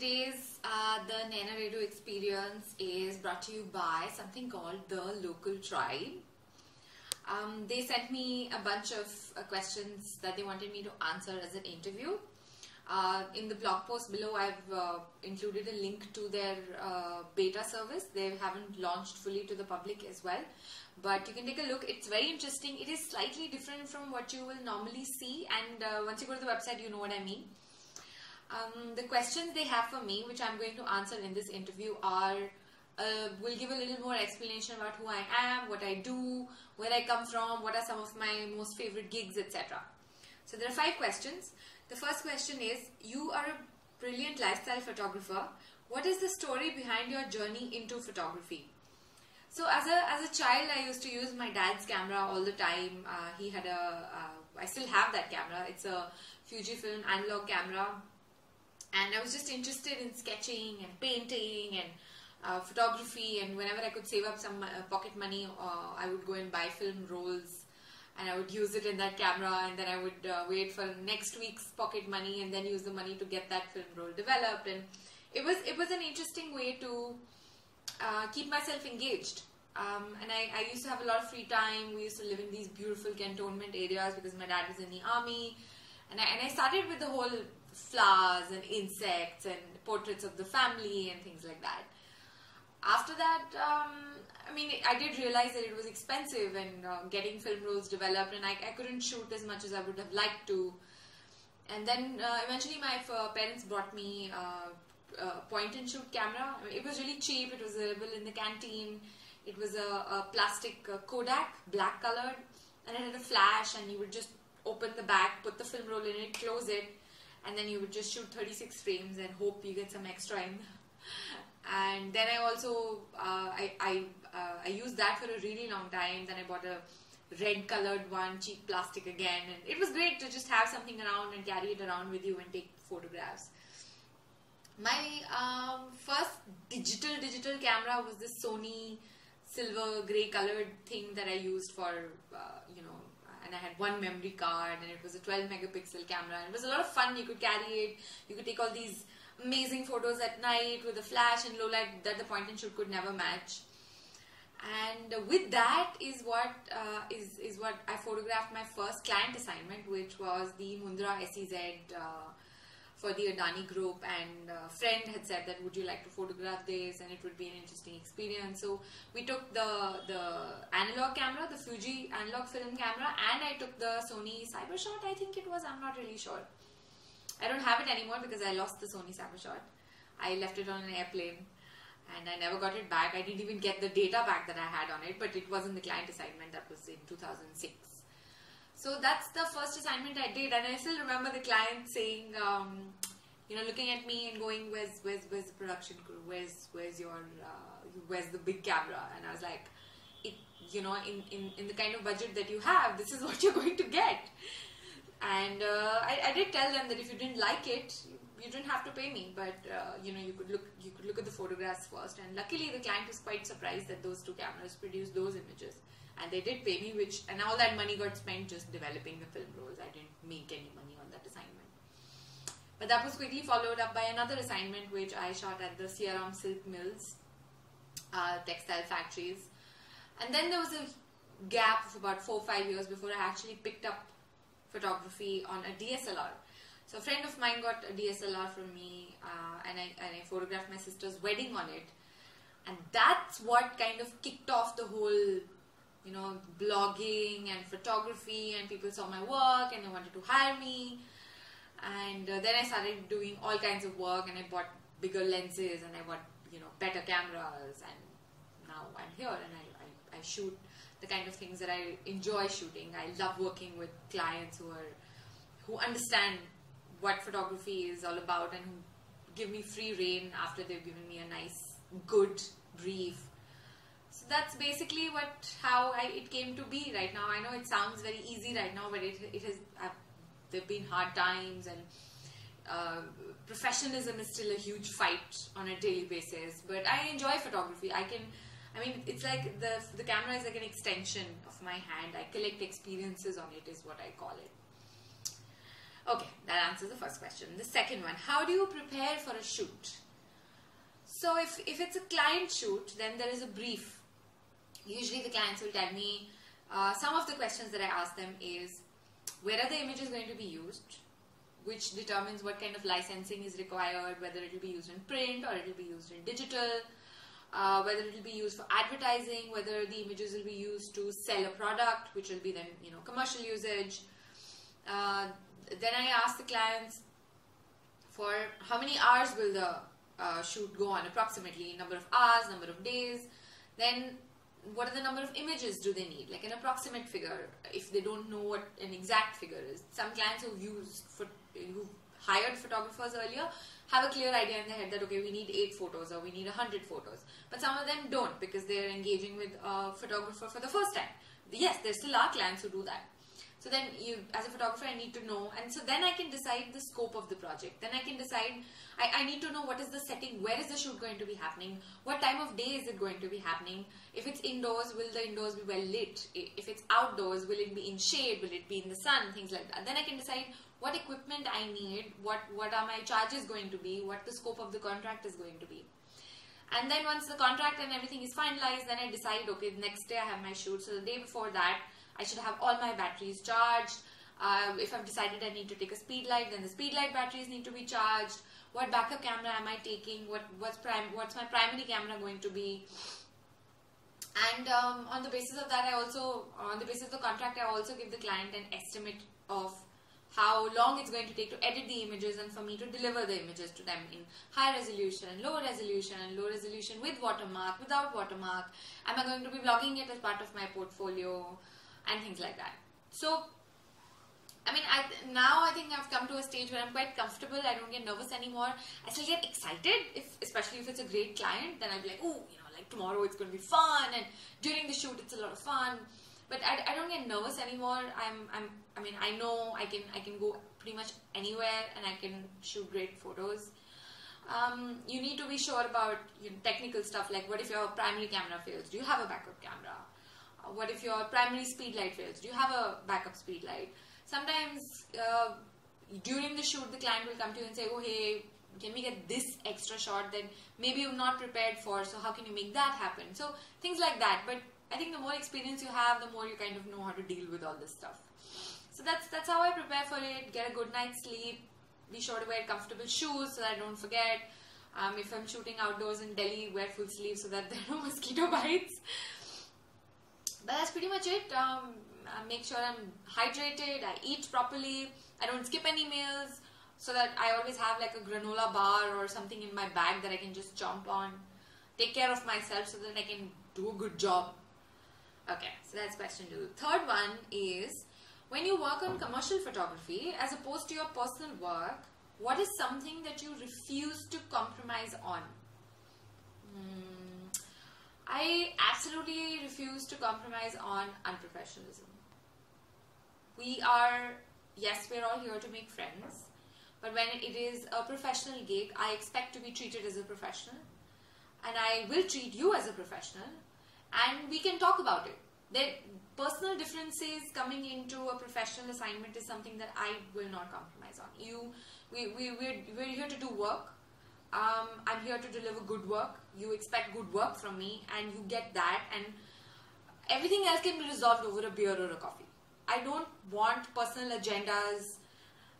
today's uh, the Naina Redhu experience is brought to you by something called the Local Tribe. Um, they sent me a bunch of uh, questions that they wanted me to answer as an interview. Uh, in the blog post below, I've uh, included a link to their uh, beta service. They haven't launched fully to the public as well, but you can take a look. It's very interesting. It is slightly different from what you will normally see, and uh, once you go to the website, you know what I mean. Um, the questions they have for me, which I'm going to answer in this interview, are uh, will give a little more explanation about who I am, what I do, where I come from, what are some of my most favorite gigs, etc. So there are five questions. The first question is You are a brilliant lifestyle photographer. What is the story behind your journey into photography? So as a as a child, I used to use my dad's camera all the time. Uh, he had a uh, I still have that camera. It's a Fujifilm analog camera and I was just interested in sketching and painting and uh, photography and whenever I could save up some uh, pocket money uh, I would go and buy film rolls and I would use it in that camera and then I would uh, wait for next week's pocket money and then use the money to get that film roll developed. And it was it was an interesting way to uh, keep myself engaged. Um, and I, I used to have a lot of free time. We used to live in these beautiful cantonment areas because my dad was in the army. And I, and I started with the whole flowers and insects and portraits of the family and things like that. After that, um, I mean, I did realize that it was expensive and uh, getting film rolls developed, and I, I, couldn't shoot as much as I would have liked to. And then uh, eventually, my uh, parents brought me uh, a point and shoot camera. It was really cheap, it was available in the canteen. It was a, a plastic uh, Kodak, black colored, and it had a flash, and you would just open the back, put the film roll in it, close it, and then you would just shoot 36 frames and hope you get some extra in. And then I also uh, I I, uh, I used that for a really long time. Then I bought a red colored one, cheap plastic again, and it was great to just have something around and carry it around with you and take photographs. My um, first digital digital camera was this Sony silver gray colored thing that I used for uh, you know and I had one memory card and it was a 12 megapixel camera. It was a lot of fun. You could carry it. You could take all these amazing photos at night with a flash and low light that the point and shoot could never match. And with that is what uh, is is what I photographed my first client assignment, which was the Mundra SEZ uh, for the Adani group and a friend had said that would you like to photograph this? And it would be an interesting experience. So we took the the analog camera the Fuji analog film camera and I took the Sony Cybershot I think it was. I'm not really sure. I don't have it anymore because I lost the Sony Cybershot. I left it on an airplane and I never got it back. I didn't even get the data back that I had on it but it was in the client assignment that was in 2006 so that's the first assignment I did, and I still remember the client saying, um, you know, looking at me and going, "Where's where's where's the production crew? Where's where's your uh, where's the big camera?" And I was like, it, you know, in, in in the kind of budget that you have, this is what you're going to get. And uh, I, I did tell them that if you didn't like it, you didn't have to pay me, but uh, you know you could look you could look at the photographs first. And luckily, the client was quite surprised that those two cameras produced those images and they did pay me which and all that money got spent just developing the film rolls i didn't make any money on that assignment. But that was quickly followed up by another assignment which i shot at the Siyaram silk mills uh, textile factories. And then there was a gap of about four or five years before i actually picked up photography on a dslr so a friend of mine got a dslr from me uh, and, I, and i photographed my sister's wedding on it. And that's what kind of kicked off the whole you know, blogging and photography, and people saw my work and they wanted to hire me. And uh, then I started doing all kinds of work, and I bought bigger lenses and I bought you know better cameras, and now I'm here and I, I, I shoot the kind of things that I enjoy shooting. I love working with clients who are who understand what photography is all about and who give me free reign after they've given me a nice, good brief so that's basically what how I, it came to be right now. I know it sounds very easy right now, but it it has there've been hard times and uh, professionalism is still a huge fight on a daily basis. But I enjoy photography. I can. I mean, it's like the the camera is like an extension of my hand. I collect experiences on it, is what I call it. Okay, that answers the first question. The second one, how do you prepare for a shoot? So if, if it's a client shoot, then there is a brief. Usually the clients will tell me, uh, some of the questions that I ask them is, where are the images going to be used? Which determines what kind of licensing is required, whether it will be used in print or it will be used in digital, uh, whether it will be used for advertising, whether the images will be used to sell a product, which will be then, you know, commercial usage. Uh, then I ask the clients for how many hours will the uh, shoot go on approximately, number of hours, number of days. Then what are the number of images do they need, like an approximate figure, if they don't know what an exact figure is. Some clients who've used, for, who hired photographers earlier have a clear idea in their head that okay we need 8 photos or we need a 100 photos. But some of them don't because they're engaging with a photographer for the first time. Yes there still are clients who do that so then you, as a photographer, I need to know, and so then I can decide the scope of the project. Then I can decide, I, I need to know what is the setting, where is the shoot going to be happening, what time of day is it going to be happening. If it's indoors, will the indoors be well lit? If it's outdoors, will it be in shade? Will it be in the sun? Things like that. Then I can decide what equipment I need, what what are my charges going to be, what the scope of the contract is going to be. And then once the contract and everything is finalized, then I decide, okay, next day I have my shoot. So the day before that, I should have all my batteries charged. Uh, if I've decided I need to take a speed light, then the speed light batteries need to be charged. What backup camera am I taking? What what's prime? What's my primary camera going to be? And um, on the basis of that, I also on the basis of the contract, I also give the client an estimate of how long it's going to take to edit the images and for me to deliver the images to them in high resolution, low resolution, low resolution with watermark, without watermark. Am I going to be blogging it as part of my portfolio? And things like that. So, I mean, I, now I think I've come to a stage where I'm quite comfortable. I don't get nervous anymore. I still get excited, if especially if it's a great client. Then I'll be like, oh, you know, like tomorrow it's going to be fun, and during the shoot it's a lot of fun. But I, I don't get nervous anymore. I'm, I'm, I mean, I know I can, I can go pretty much anywhere and I can shoot great photos. Um, you need to be sure about you know, technical stuff like what if your primary camera fails? Do you have a backup camera? What if your primary speed light fails? Do you have a backup speed light? Sometimes uh, during the shoot, the client will come to you and say, oh, hey, can we get this extra shot that maybe you're not prepared for, so how can you make that happen? So things like that. But I think the more experience you have, the more you kind of know how to deal with all this stuff. So that's that's how I prepare for it. Get a good night's sleep. Be sure to wear comfortable shoes so that I don't forget. Um, if I'm shooting outdoors in Delhi, wear full sleeves so that there are no mosquito bites but that's pretty much it. Um, I make sure I'm hydrated, I eat properly, I don't skip any meals, so that I always have like a granola bar or something in my bag that I can just jump on. Take care of myself so that I can do a good job. Okay, so that's question two. Third one is when you work on commercial photography as opposed to your personal work, what is something that you refuse to compromise on? Hmm. I absolutely refuse to compromise on unprofessionalism. We are, yes, we're all here to make friends, but when it is a professional gig, I expect to be treated as a professional, and I will treat you as a professional, and we can talk about it. That personal differences coming into a professional assignment is something that I will not compromise on. You, we, we, we're, we're here to do work um, I'm here to deliver good work. You expect good work from me, and you get that, and everything else can be resolved over a beer or a coffee. I don't want personal agendas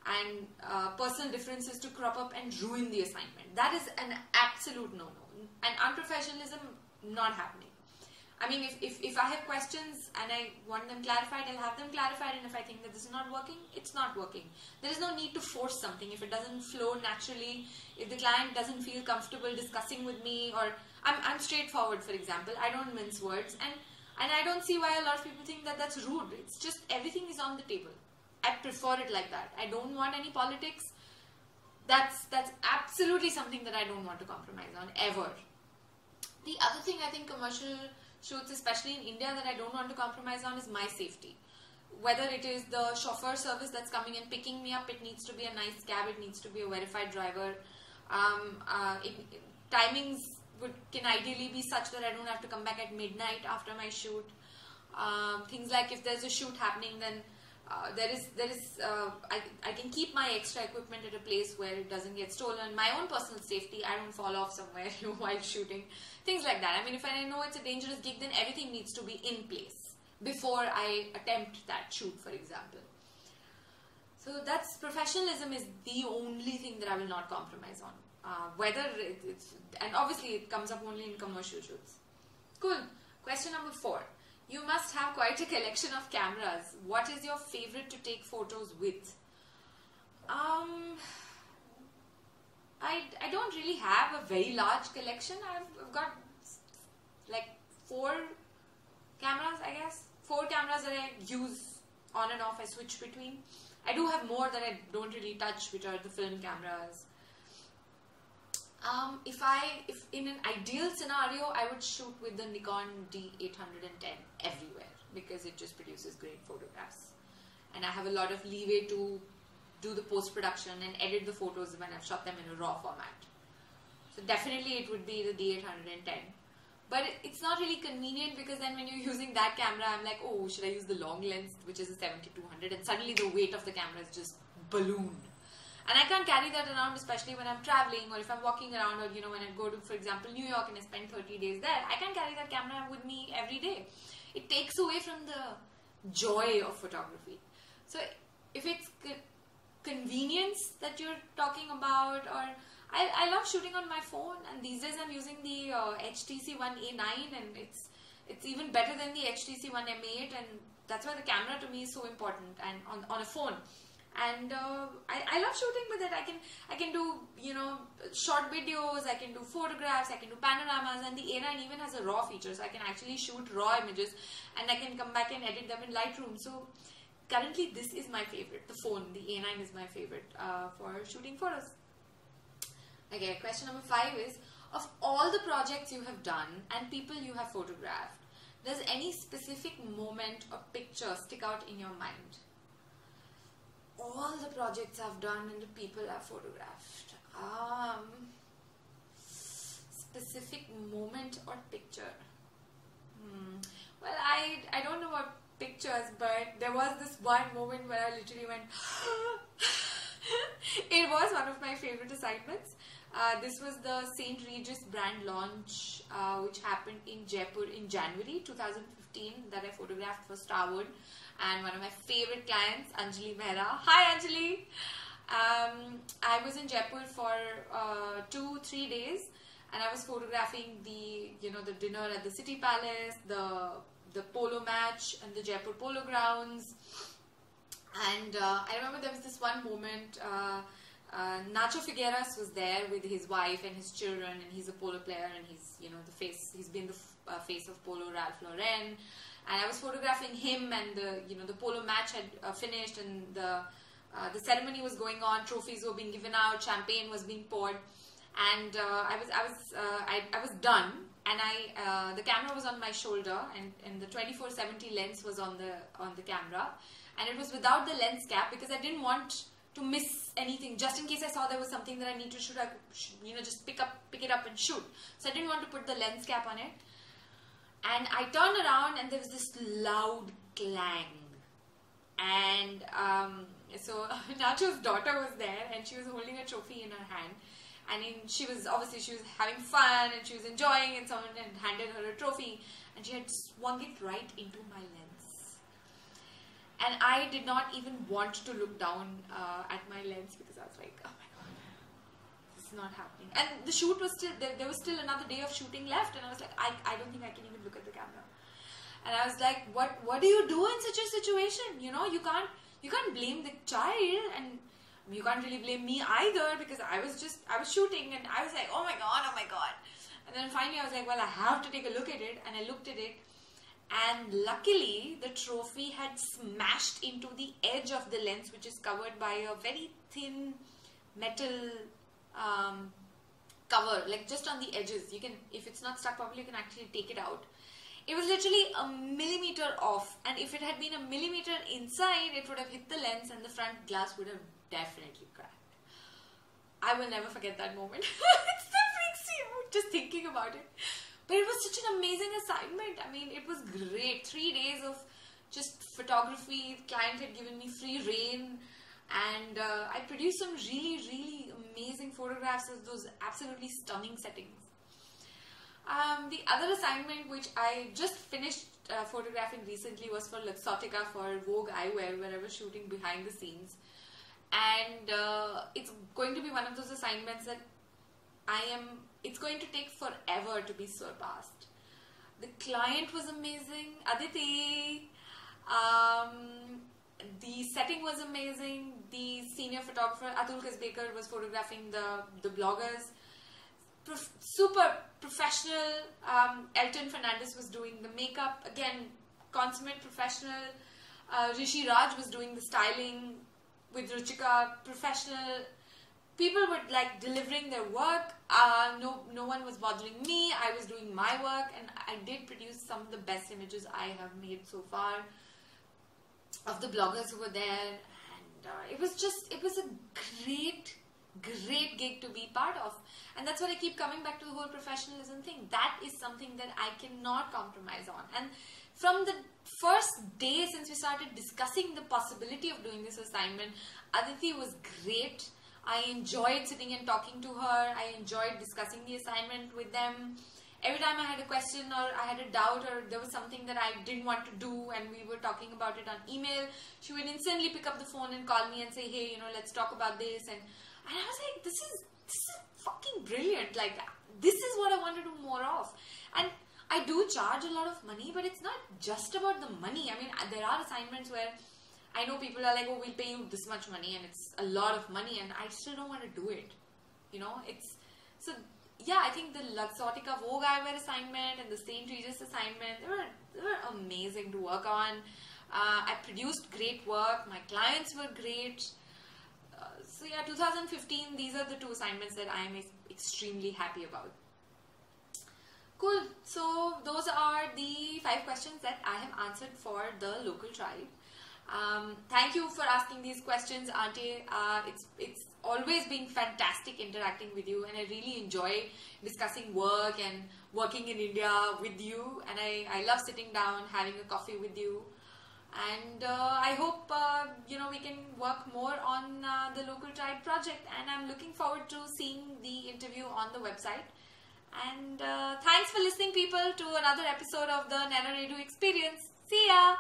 and uh, personal differences to crop up and ruin the assignment. That is an absolute no no. And unprofessionalism, not happening. I mean, if, if, if I have questions and I want them clarified, I'll have them clarified. And if I think that this is not working, it's not working. There is no need to force something. If it doesn't flow naturally, if the client doesn't feel comfortable discussing with me, or I'm, I'm straightforward, for example, I don't mince words. And, and I don't see why a lot of people think that that's rude. It's just everything is on the table. I prefer it like that. I don't want any politics. That's, that's absolutely something that I don't want to compromise on, ever. The other thing I think commercial shoots, especially in India, that I don't want to compromise on is my safety. Whether it is the chauffeur service that's coming and picking me up, it needs to be a nice cab, it needs to be a verified driver. Um, uh, it, timings would, can ideally be such that I don't have to come back at midnight after my shoot. Um, things like if there's a shoot happening, then uh, there is there is uh, I, I can keep my extra equipment at a place where it doesn't get stolen. My own personal safety i don't fall off somewhere while shooting. Things like that. I mean if i know it's a dangerous gig then everything needs to be in place before i attempt that shoot for example. So that's professionalism is the only thing that i will not compromise on. Uh, whether it, it's and obviously it comes up only in commercial shoots. Cool. Question number four you must have quite a collection of cameras. What is your favorite to take photos with? Um, I, I don't really have a very large collection. I've, I've got like four cameras, I guess. Four cameras that I use on and off. I switch between. I do have more that I don't really touch, which are the film cameras. Um, if I, if in an ideal scenario, I would shoot with the Nikon D810 everywhere because it just produces great photographs, and I have a lot of leeway to do the post production and edit the photos when I've shot them in a raw format. So definitely it would be the D810. But it's not really convenient because then when you're using that camera, I'm like, oh, should I use the long lens, which is a 7200, and suddenly the weight of the camera is just ballooned and I can't carry that around, especially when I'm traveling or if I'm walking around, or you know, when I go to, for example, New York and I spend 30 days there. I can't carry that camera with me every day. It takes away from the joy of photography. So if it's convenience that you're talking about, or I, I love shooting on my phone, and these days I'm using the uh, HTC One A9, and it's it's even better than the HTC One M8, and that's why the camera to me is so important. And on on a phone and uh, I, I love shooting with it. I can I can do you know short videos, I can do photographs, I can do panoramas, and the A9 even has a RAW feature, so I can actually shoot raw images, and I can come back and edit them in Lightroom. So currently, this is my favorite. The phone, the A9 is my favorite uh, for shooting photos. Okay, question number five is: of all the projects you have done and people you have photographed, does any specific moment or picture stick out in your mind? All the projects I've done and the people I've photographed. Um, specific moment or picture. Hmm. Well, I I don't know about pictures, but there was this one moment where I literally went. it was one of my favorite assignments. Uh, this was the St. Regis brand launch, uh, which happened in Jaipur in January 2015, that I photographed for Starwood and one of my favorite clients, Anjali Mehra. Hi, Anjali. Um, I was in Jaipur for uh, two, three days, and I was photographing the, you know, the dinner at the City Palace, the the polo match, and the Jaipur Polo Grounds. And uh, I remember there was this one moment. Uh, uh, Nacho Figueras was there with his wife and his children, and he's a polo player, and he's you know the face. He's been the uh, face of polo Ralph Lauren. And I was photographing him and the you know the polo match had uh, finished and the uh, the ceremony was going on. Trophies were being given out. Champagne was being poured. And uh, I was I was uh, I, I was done. And I uh, the camera was on my shoulder and, and the 2470 lens was on the on the camera. And it was without the lens cap because I didn't want to miss anything. Just in case I saw there was something that I need to shoot I you know just pick up pick it up and shoot. So I didn't want to put the lens cap on it and I turned around and there was this loud clang. And um, so Nacho's daughter was there and she was holding a trophy in her hand. And she was obviously she was having fun and she was enjoying and someone had handed her a trophy and she had swung it right into my lens. And I did not even want to look down uh, at my lens because I was like, oh not happening. And the shoot was still there, there was still another day of shooting left, and I was like, I, I don't think I can even look at the camera. And I was like, what what do you do in such a situation? You know, you can't you can't blame the child, and you can't really blame me either because I was just I was shooting, and I was like, oh my god, oh my god. And then finally, I was like, well, I have to take a look at it, and I looked at it. And luckily, the trophy had smashed into the edge of the lens, which is covered by a very thin metal um, cover, like just on the edges. You can, if it's not stuck properly, you can actually take it out. It was literally a millimeter off, and if it had been a millimeter inside, it would have hit the lens, and the front glass would have definitely cracked. I will never forget that moment. it still freaks me out just thinking about it. But it was such an amazing assignment. I mean, it was great. Three days of just photography. The client had given me free reign, and uh, I produced some really, really amazing photographs of those absolutely stunning settings. Um, the other assignment, which I just finished uh, photographing recently, was for Luxottica for Vogue Eyewear, where I was shooting behind the scenes. And uh, it's going to be one of those assignments that I am, it's going to take forever to be surpassed. The client was amazing, Aditi. Um, the setting was amazing. The senior photographer Atul Kasbekar was photographing the the bloggers super professional. Um, Elton Fernandez was doing the makeup. Again, consummate professional. Uh, Rishi Raj was doing the styling with Ruchika. Professional. People were like delivering their work. Uh, no, no one was bothering me. I was doing my work, and I did produce some of the best images I have made so far of the bloggers who were there. And uh, it was just, it was a great great gig to be part of. And that's what I keep coming back to the whole professionalism thing. That is something that I cannot compromise on. And from the first day since we started discussing the possibility of doing this assignment, Aditi was great. I enjoyed sitting and talking to her. I enjoyed discussing the assignment with them. Every time I had a question or I had a doubt or there was something that I didn't want to do and we were talking about it on email, she would instantly pick up the phone and call me and say, hey, you know, let's talk about this. And and I was like, this is this is fucking brilliant. Like this is what I want to do more of. And I do charge a lot of money, but it's not just about the money. I mean, there are assignments where I know people are like, oh, we'll pay you this much money, and it's a lot of money, and I still don't want to do it. You know, it's so yeah. I think the Luxottica Vogue Eyewear assignment and the St. Regis assignment they were they were amazing to work on. Uh, I produced great work. My clients were great so yeah, 2015, these are the two assignments that I am extremely happy about. Cool. So those are the five questions that I have answered for the local tribe. Um, thank you for asking these questions, Antje. Uh, it's it's always been fantastic interacting with you, and I really enjoy discussing work and working in India with you. And I, I love sitting down, having a coffee with you and uh, I hope uh, you know we can work more on uh, the local tribe project and I'm looking forward to seeing the interview on the website and uh, thanks for listening people to another episode of the Naina Redhu experience see ya